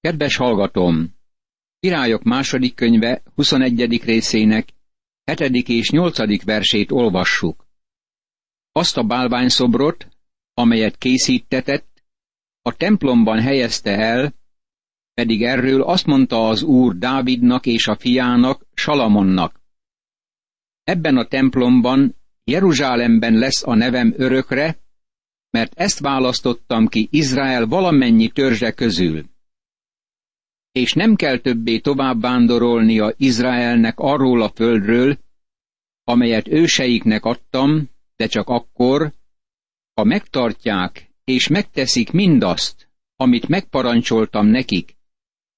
Kedves hallgatom! Királyok második könyve 21. részének 7. és 8. versét olvassuk. Azt a bálványszobrot, amelyet készítetett, a templomban helyezte el, pedig erről azt mondta az Úr Dávidnak és a fiának, Salamonnak. Ebben a templomban, Jeruzsálemben lesz a nevem örökre, mert ezt választottam ki Izrael valamennyi törzse közül. És nem kell többé tovább vándorolnia Izraelnek arról a földről, amelyet őseiknek adtam, de csak akkor, ha megtartják és megteszik mindazt, amit megparancsoltam nekik,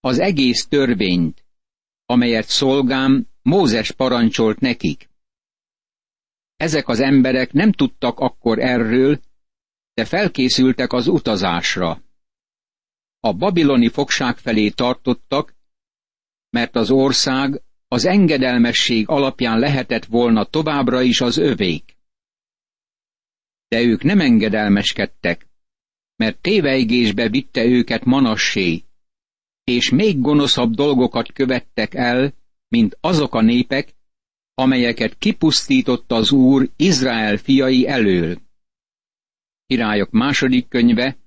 az egész törvényt, amelyet szolgám Mózes parancsolt nekik. Ezek az emberek nem tudtak akkor erről, de felkészültek az utazásra. A babiloni fogság felé tartottak, mert az ország az engedelmesség alapján lehetett volna továbbra is az övék. De ők nem engedelmeskedtek, mert téveigésbe vitte őket Manassé, és még gonoszabb dolgokat követtek el, mint azok a népek, amelyeket kipusztított az Úr Izrael fiai elől. Királyok második könyve,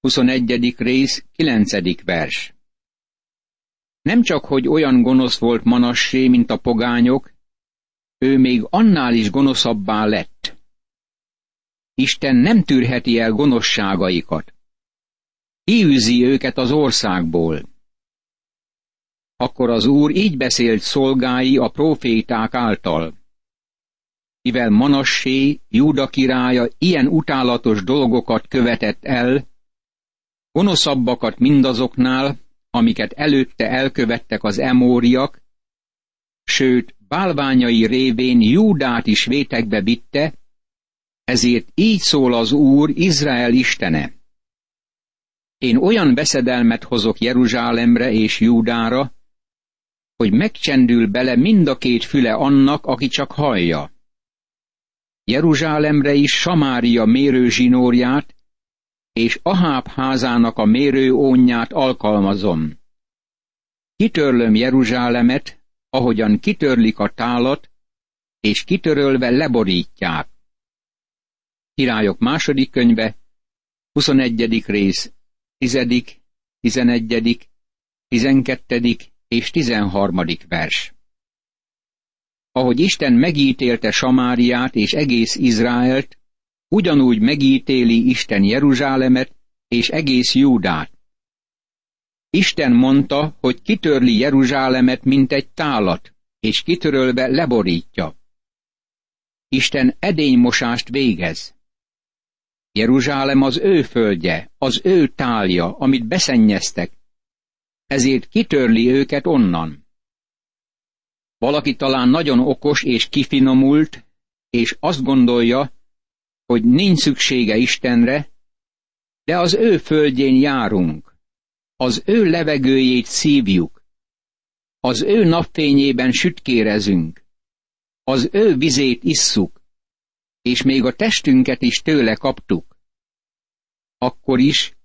21. rész, 9. vers. Nem csak, hogy olyan gonosz volt Manassé, mint a pogányok, ő még annál is gonoszabbá lett. Isten nem tűrheti el gonoszságaikat. Kiűzi őket az országból. Akkor az Úr így beszélt szolgái a proféták által. Mivel Manassé, Júda királya ilyen utálatos dolgokat követett el, gonoszabbakat mindazoknál, amiket előtte elkövettek az emóriak, sőt, bálványai révén Júdát is vétekbe vitte, ezért így szól az Úr Izrael istene. Én olyan veszedelmet hozok Jeruzsálemre és Júdára, hogy megcsendül bele mind a két füle annak, aki csak hallja. Jeruzsálemre is Samária mérőzsinórját, és Aháb házának a mérőónját alkalmazom. Kitörlöm Jeruzsálemet, ahogyan kitörlik a tálat, és kitörölve leborítják. Királyok második könyve, 21. rész, 10., 11., 12. és 13. vers. Ahogy Isten megítélte Samáriát és egész Izraelt, ugyanúgy megítéli Isten Jeruzsálemet és egész Júdát. Isten mondta, hogy kitörli Jeruzsálemet, mint egy tálat, és kitörölve leborítja. Isten edénymosást végez. Jeruzsálem az ő földje, az ő tálja, amit beszennyeztek, ezért kitörli őket onnan. Valaki talán nagyon okos és kifinomult, és azt gondolja, hogy nincs szüksége Istenre, de az ő földjén járunk, az ő levegőjét szívjuk, az ő napfényében sütkérezünk, az ő vizét isszuk, és még a testünket is tőle kaptuk. Akkor is,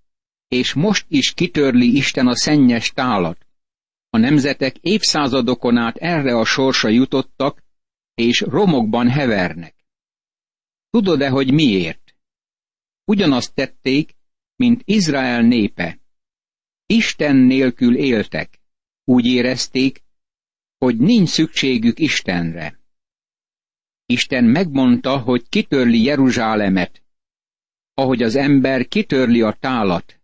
és most is kitörli Isten a szennyes tálat. A nemzetek évszázadokon át erre a sorsa jutottak, és romokban hevernek. Tudod-e, hogy miért? Ugyanazt tették, mint Izrael népe. Isten nélkül éltek. Úgy érezték, hogy nincs szükségük Istenre. Isten megmondta, hogy kitörli Jeruzsálemet, ahogy az ember kitörli a tálat,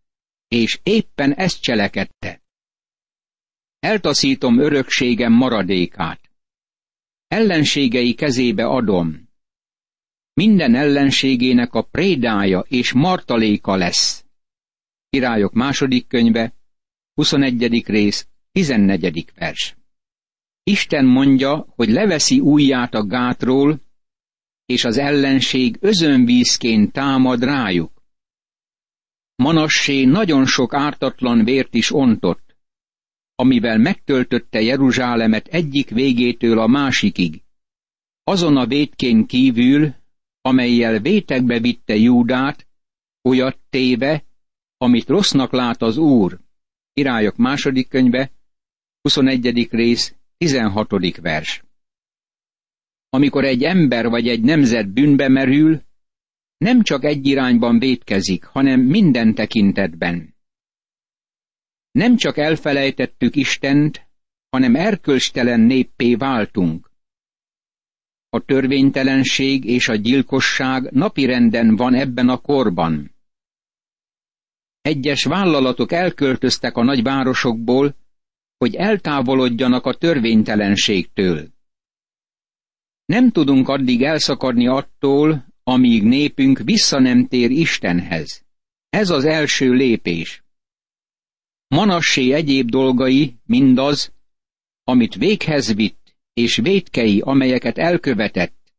és éppen ezt cselekedte. Eltaszítom örökségem maradékát. Ellenségei kezébe adom, minden ellenségének a prédája és martaléka lesz. Királyok második könyve, 21. rész, 14. vers. Isten mondja, hogy leveszi ujját a gátról, és az ellenség özönvízként támad rájuk. Manassé nagyon sok ártatlan vért is ontott, amivel megtöltötte Jeruzsálemet egyik végétől a másikig. Azon a vétkén kívül, amelyel vétekbe vitte Júdát, olyat téve, amit rossznak lát az Úr, Királyok második könyve, 21. rész, 16. vers. Amikor egy ember vagy egy nemzet bűnbe merül, nem csak egy irányban vétkezik, hanem minden tekintetben. Nem csak elfelejtettük Istent, hanem erkölcstelen néppé váltunk. A törvénytelenség és a gyilkosság napirenden van ebben a korban. Egyes vállalatok elköltöztek a nagyvárosokból, hogy eltávolodjanak a törvénytelenségtől. Nem tudunk addig elszakadni attól, amíg népünk vissza nem tér Istenhez. Ez az első lépés. Manassé egyéb dolgai mindaz, amit véghez vitt, és vétkei, amelyeket elkövetett,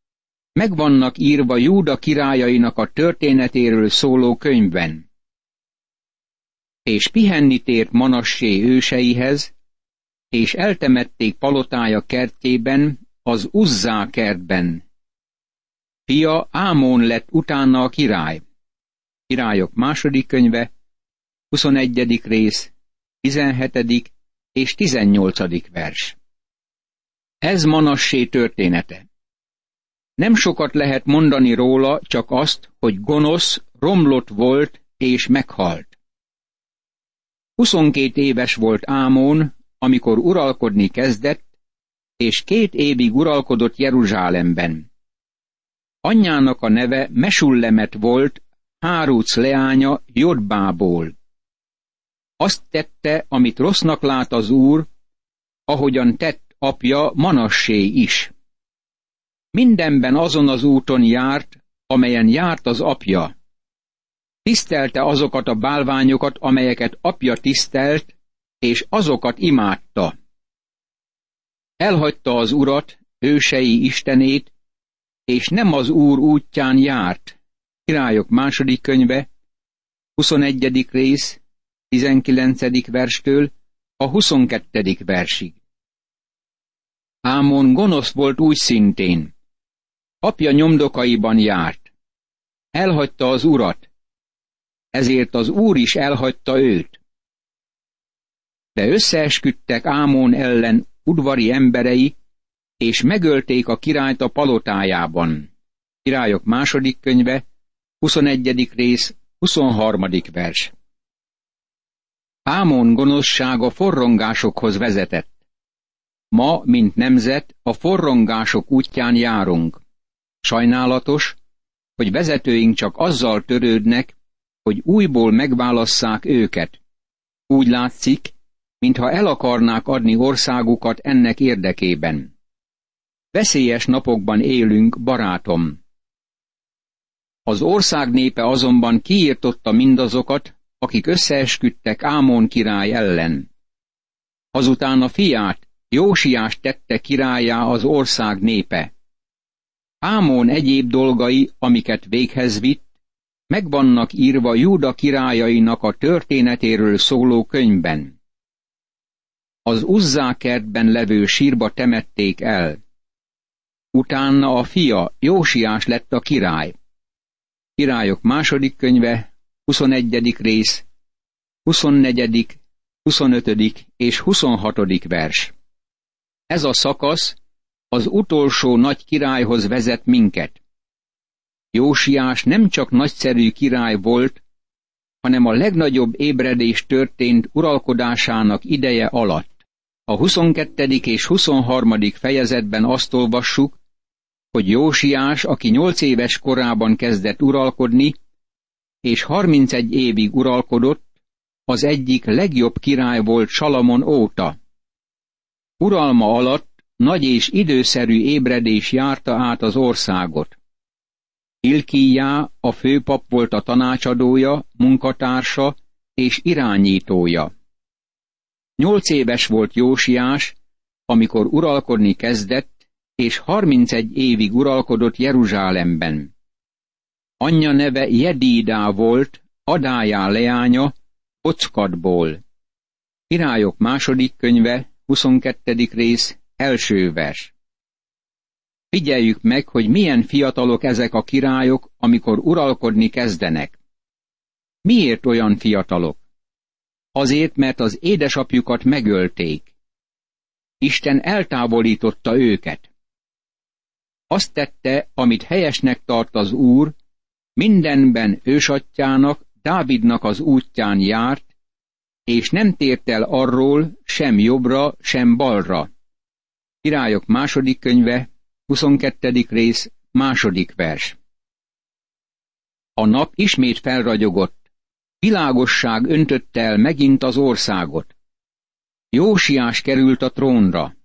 megvannak írva Júda királyainak a történetéről szóló könyvben. És pihenni tért Manassé őseihez, és eltemették palotája kertjében, az Uzzá kertben. Fia Ámon lett utána a király. Királyok második könyve, 21. rész, 17. és 18. vers. Ez Manassé története. Nem sokat lehet mondani róla, csak azt, hogy gonosz, romlott volt és meghalt. 22 éves volt Ámon, amikor uralkodni kezdett, és két évig uralkodott Jeruzsálemben. Anyjának a neve Mesullemet volt, Hárúc leánya Jodbából. Azt tette, amit rossznak lát az úr, ahogyan tett apja Manassé is. Mindenben azon az úton járt, amelyen járt az apja. Tisztelte azokat a bálványokat, amelyeket apja tisztelt, és azokat imádta. Elhagyta az urat, ősei istenét, és nem az úr útján járt. Királyok második könyve, 21. rész, 19. verstől a 22. versig. Ámon gonosz volt úgy szintén. Apja nyomdokaiban járt. Elhagyta az urat, ezért az úr is elhagyta őt de összeesküdtek Ámon ellen udvari emberei, és megölték a királyt a palotájában. Királyok második könyve, 21. rész, 23. vers. Ámon gonoszsága forrongásokhoz vezetett. Ma, mint nemzet, a forrongások útján járunk. Sajnálatos, hogy vezetőink csak azzal törődnek, hogy újból megválasszák őket. Úgy látszik, mintha el akarnák adni országukat ennek érdekében. Veszélyes napokban élünk, barátom. Az ország népe azonban kiírtotta mindazokat, akik összeesküdtek Ámon király ellen. Azután a fiát, Jósiás tette királyá az ország népe. Ámon egyéb dolgai, amiket véghez vitt, megvannak írva Júda királyainak a történetéről szóló könyvben az Uzzá-kertben levő sírba temették el. Utána a fia Jósiás lett a király. Királyok második könyve, 21. rész, 24., 25. és 26. vers. Ez a szakasz az utolsó nagy királyhoz vezet minket. Jósiás nem csak nagyszerű király volt, hanem a legnagyobb ébredés történt uralkodásának ideje alatt. A 22. és 23. fejezetben azt olvassuk, hogy Jósiás, aki nyolc éves korában kezdett uralkodni, és 31 évig uralkodott, az egyik legjobb király volt Salamon óta. Uralma alatt nagy és időszerű ébredés járta át az országot. Ilkíjá a főpap volt a tanácsadója, munkatársa és irányítója. Nyolc éves volt Jósiás, amikor uralkodni kezdett, és harmincegy évig uralkodott Jeruzsálemben. Anyja neve Jedídá volt, Adájá leánya, Ockadból. Királyok második könyve, 22. rész, első vers. Figyeljük meg, hogy milyen fiatalok ezek a királyok, amikor uralkodni kezdenek. Miért olyan fiatalok? Azért, mert az édesapjukat megölték. Isten eltávolította őket. Azt tette, amit helyesnek tart az Úr, mindenben ősatjának, Dávidnak az útján járt, és nem tért el arról sem jobbra, sem balra. Királyok második könyve, 22. rész, második vers. A nap ismét felragyogott, világosság öntötte el megint az országot. Jósiás került a trónra.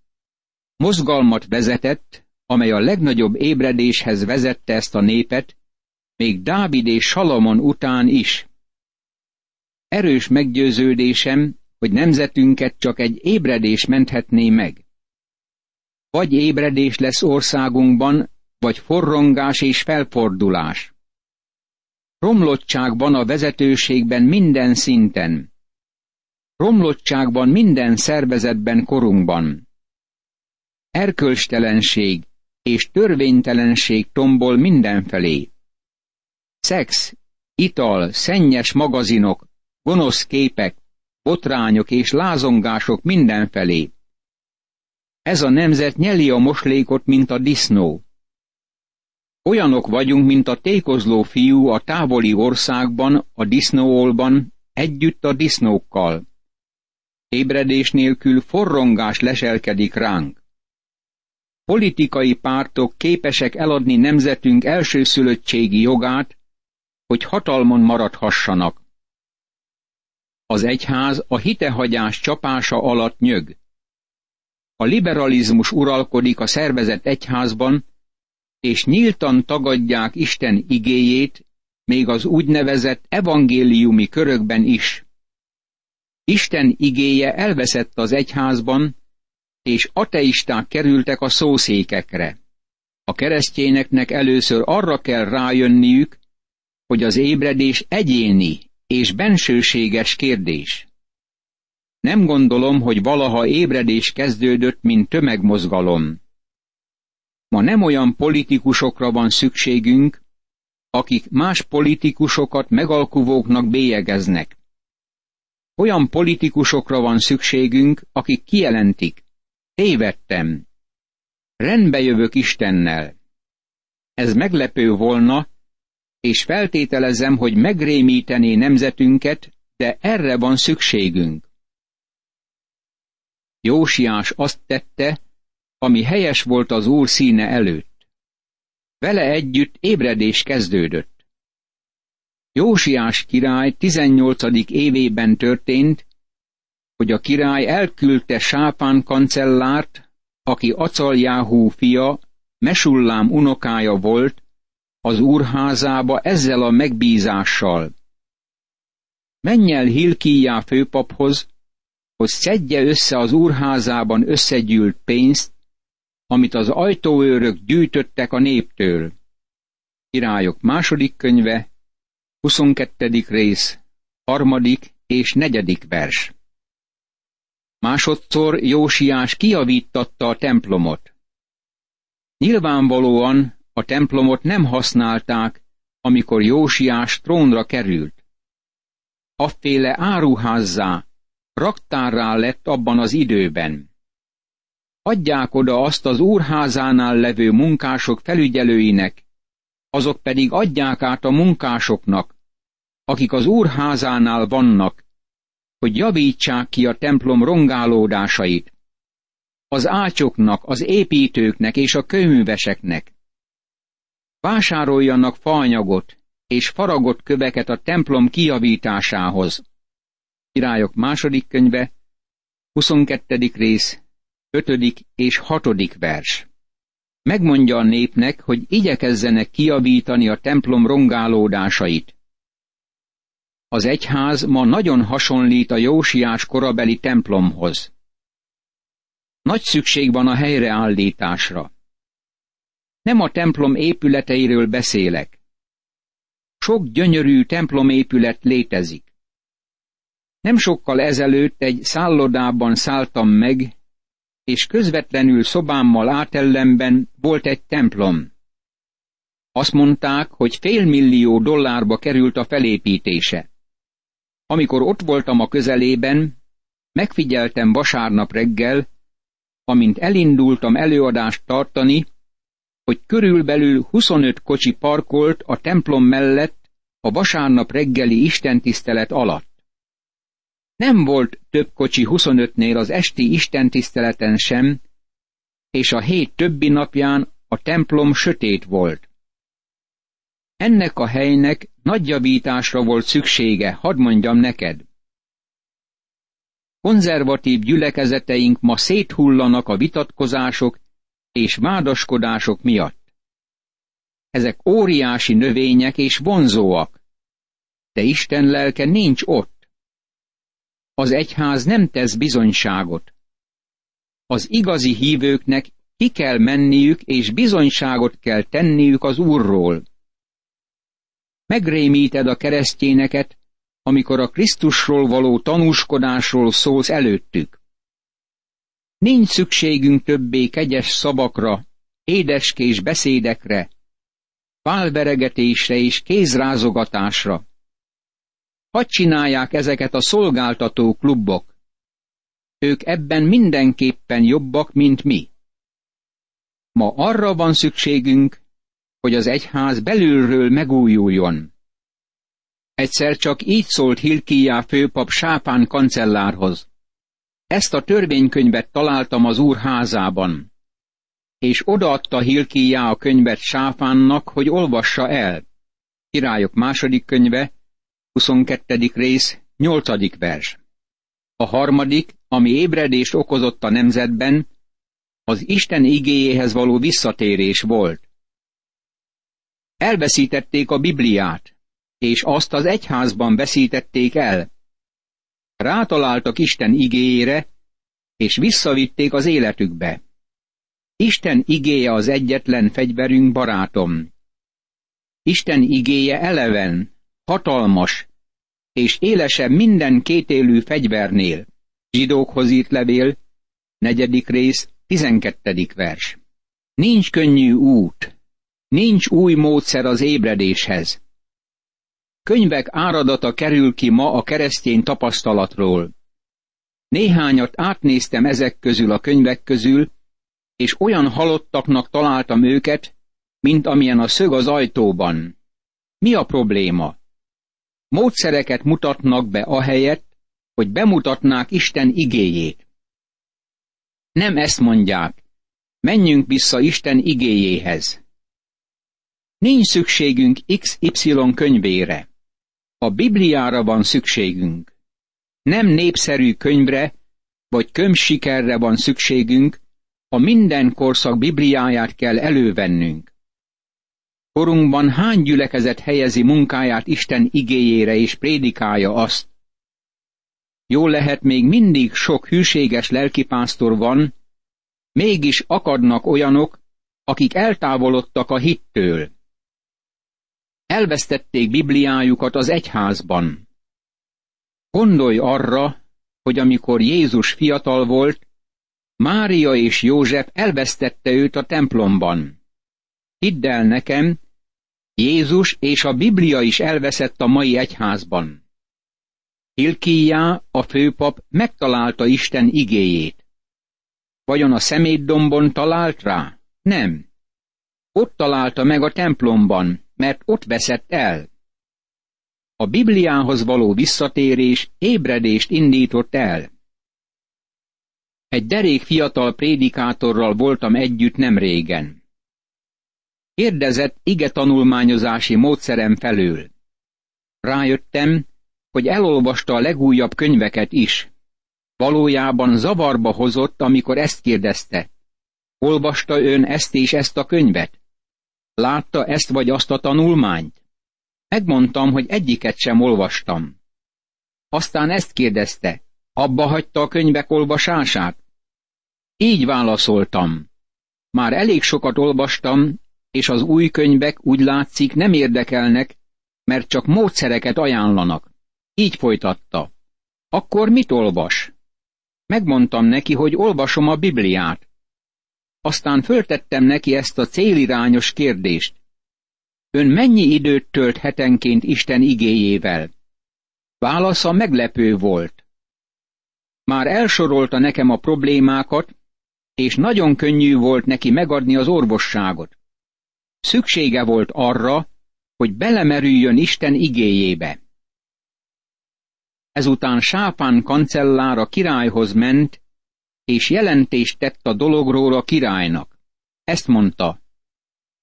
Mozgalmat vezetett, amely a legnagyobb ébredéshez vezette ezt a népet, még Dávid és Salamon után is. Erős meggyőződésem, hogy nemzetünket csak egy ébredés menthetné meg. Vagy ébredés lesz országunkban, vagy forrongás és felfordulás. Romlottságban a vezetőségben minden szinten. Romlottságban minden szervezetben korunkban. Erkölcstelenség és törvénytelenség tombol mindenfelé. Szex, ital, szennyes magazinok, gonosz képek, botrányok és lázongások mindenfelé. Ez a nemzet nyeli a moslékot, mint a disznó. Olyanok vagyunk, mint a tékozló fiú a távoli országban, a disznóolban, együtt a disznókkal. Ébredés nélkül forrongás leselkedik ránk. Politikai pártok képesek eladni nemzetünk elsőszülöttségi jogát, hogy hatalmon maradhassanak. Az egyház a hitehagyás csapása alatt nyög. A liberalizmus uralkodik a szervezett egyházban, és nyíltan tagadják Isten igéjét, még az úgynevezett evangéliumi körökben is. Isten igéje elveszett az egyházban, és ateisták kerültek a szószékekre. A keresztényeknek először arra kell rájönniük, hogy az ébredés egyéni és bensőséges kérdés. Nem gondolom, hogy valaha ébredés kezdődött, mint tömegmozgalom. Ma nem olyan politikusokra van szükségünk, akik más politikusokat megalkuvóknak bélyegeznek. Olyan politikusokra van szükségünk, akik kijelentik, tévedtem, rendbe jövök Istennel. Ez meglepő volna, és feltételezem, hogy megrémítené nemzetünket, de erre van szükségünk. Jósiás azt tette, ami helyes volt az Úr színe előtt. Vele együtt ébredés kezdődött. Jósiás király 18. évében történt, hogy a király elküldte Sápán kancellárt, aki Acaljáhú fia, Mesullám unokája volt, az úrházába ezzel a megbízással. Menj el Hilkíjá főpaphoz, hogy szedje össze az úrházában összegyűlt pénzt, amit az ajtóőrök gyűjtöttek a néptől. Királyok második könyve, 22. rész, harmadik és negyedik vers. Másodszor Jósiás kiavítatta a templomot. Nyilvánvalóan a templomot nem használták, amikor Jósiás trónra került. Afféle áruházzá, raktárrá lett abban az időben. Adják oda azt az úrházánál levő munkások felügyelőinek, azok pedig adják át a munkásoknak, akik az úrházánál vannak, hogy javítsák ki a templom rongálódásait, az ácsoknak, az építőknek és a kőműveseknek. Vásároljanak faanyagot és faragott köveket a templom kijavításához. Királyok második könyve, 22. rész, 5. és 6. vers. Megmondja a népnek, hogy igyekezzenek kiavítani a templom rongálódásait. Az egyház ma nagyon hasonlít a Jósiás korabeli templomhoz. Nagy szükség van a helyreállításra. Nem a templom épületeiről beszélek. Sok gyönyörű templomépület létezik. Nem sokkal ezelőtt egy szállodában szálltam meg, és közvetlenül szobámmal átellenben volt egy templom. Azt mondták, hogy félmillió dollárba került a felépítése. Amikor ott voltam a közelében, megfigyeltem vasárnap reggel, amint elindultam előadást tartani, hogy körülbelül 25 kocsi parkolt a templom mellett a vasárnap reggeli istentisztelet alatt. Nem volt több kocsi 25-nél az esti istentiszteleten sem, és a hét többi napján a templom sötét volt. Ennek a helynek nagy javításra volt szüksége, hadd mondjam neked. Konzervatív gyülekezeteink ma széthullanak a vitatkozások és vádaskodások miatt. Ezek óriási növények és vonzóak, de Isten lelke nincs ott. Az egyház nem tesz bizonyságot. Az igazi hívőknek ki kell menniük és bizonyságot kell tenniük az Úrról. Megrémíted a keresztényeket, amikor a Krisztusról való tanúskodásról szólsz előttük. Nincs szükségünk többé kegyes szavakra, édeskés beszédekre, pálveregetésre és kézrázogatásra. Hadd csinálják ezeket a szolgáltató klubok. Ők ebben mindenképpen jobbak, mint mi. Ma arra van szükségünk, hogy az egyház belülről megújuljon. Egyszer csak így szólt Hilkiá főpap Sápán kancellárhoz. Ezt a törvénykönyvet találtam az úr házában, és odaadta Hilkiá a könyvet Sáfánnak, hogy olvassa el. Királyok második könyve, 22. rész, 8. vers. A harmadik, ami ébredést okozott a nemzetben, az Isten igéjéhez való visszatérés volt. Elveszítették a Bibliát, és azt az egyházban veszítették el. Rátaláltak Isten igéjére, és visszavitték az életükbe. Isten igéje az egyetlen fegyverünk, barátom. Isten igéje eleven, hatalmas, és élesebb minden kétélű fegyvernél. Zsidókhoz írt levél, negyedik rész, tizenkettedik vers. Nincs könnyű út, nincs új módszer az ébredéshez. Könyvek áradata kerül ki ma a keresztény tapasztalatról. Néhányat átnéztem ezek közül a könyvek közül, és olyan halottaknak találtam őket, mint amilyen a szög az ajtóban. Mi a probléma? Módszereket mutatnak be ahelyett, hogy bemutatnák Isten igéjét. Nem ezt mondják, menjünk vissza Isten igéjéhez. Nincs szükségünk XY könyvére. A Bibliára van szükségünk. Nem népszerű könyvre, vagy könyvsikerre van szükségünk, a minden korszak Bibliáját kell elővennünk. Korunkban hány gyülekezet helyezi munkáját Isten igéjére és prédikálja azt? Jól lehet még mindig sok hűséges lelkipásztor van, mégis akadnak olyanok, akik eltávolodtak a hittől. Elvesztették Bibliájukat az egyházban. Gondolj arra, hogy amikor Jézus fiatal volt, Mária és József elvesztette őt a templomban. Hidd el nekem, Jézus és a Biblia is elveszett a mai egyházban. Hilkiá, a főpap megtalálta Isten igéjét. Vajon a szemétdombon talált rá? Nem. Ott találta meg a templomban, mert ott veszett el. A Bibliához való visszatérés ébredést indított el. Egy derék fiatal prédikátorral voltam együtt nem régen. Kérdezett ige tanulmányozási módszerem felől. Rájöttem, hogy elolvasta a legújabb könyveket is. Valójában zavarba hozott, amikor ezt kérdezte. Olvasta ön ezt és ezt a könyvet? Látta ezt vagy azt a tanulmányt? Megmondtam, hogy egyiket sem olvastam. Aztán ezt kérdezte, abba hagyta a könyvek olvasását? Így válaszoltam. Már elég sokat olvastam, és az új könyvek úgy látszik nem érdekelnek, mert csak módszereket ajánlanak. Így folytatta. Akkor mit olvas? Megmondtam neki, hogy olvasom a Bibliát. Aztán föltettem neki ezt a célirányos kérdést. Ön mennyi időt tölt hetenként Isten igéjével? Válasza meglepő volt. Már elsorolta nekem a problémákat, és nagyon könnyű volt neki megadni az orvosságot. Szüksége volt arra, hogy belemerüljön Isten igéjébe. Ezután Sápán kancellár a királyhoz ment, és jelentést tett a dologról a királynak. Ezt mondta,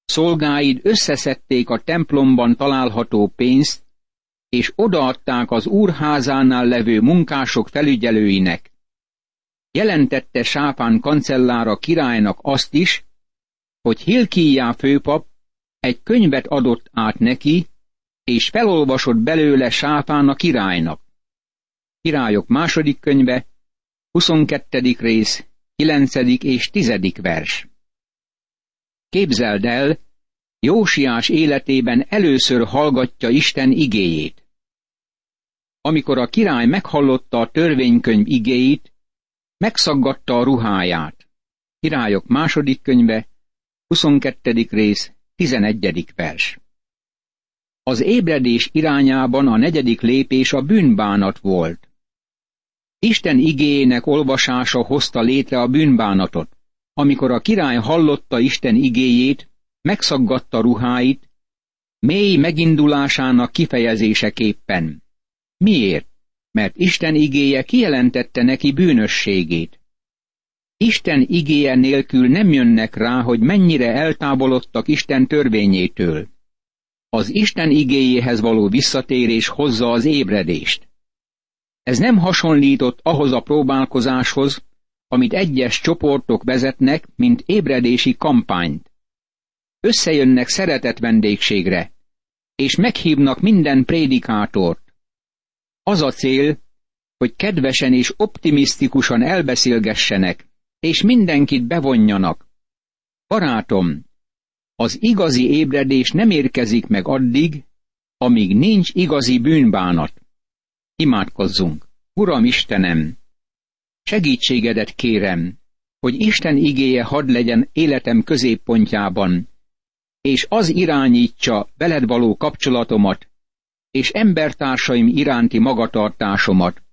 szolgáid összeszedték a templomban található pénzt, és odaadták az úrházánál levő munkások felügyelőinek. Jelentette Sápán kancellára királynak azt is, hogy Hilkíjá főpap egy könyvet adott át neki, és felolvasott belőle Sápán a királynak. Királyok második könyve, 22. rész, 9. és 10. vers. Képzeld el, Jósiás életében először hallgatja Isten igéjét. Amikor a király meghallotta a törvénykönyv igéit, megszaggatta a ruháját. Királyok második könyve, 22. rész, 11. vers. Az ébredés irányában a negyedik lépés a bűnbánat volt. Isten igéjének olvasása hozta létre a bűnbánatot. Amikor a király hallotta Isten igéjét, megszaggatta ruháit, mély megindulásának kifejezéseképpen. Miért? Mert Isten igéje kijelentette neki bűnösségét. Isten igéje nélkül nem jönnek rá, hogy mennyire eltávolodtak Isten törvényétől. Az Isten igéjéhez való visszatérés hozza az ébredést. Ez nem hasonlított ahhoz a próbálkozáshoz, amit egyes csoportok vezetnek, mint ébredési kampányt. Összejönnek szeretet vendégségre, és meghívnak minden prédikátort. Az a cél, hogy kedvesen és optimisztikusan elbeszélgessenek, és mindenkit bevonjanak. Barátom, az igazi ébredés nem érkezik meg addig, amíg nincs igazi bűnbánat. Imádkozzunk. Uram Istenem, segítségedet kérem, hogy Isten igéje hadd legyen életem középpontjában, és az irányítsa veled való kapcsolatomat, és embertársaim iránti magatartásomat,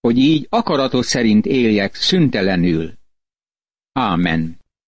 hogy így akaratod szerint éljek szüntelenül. Ámen.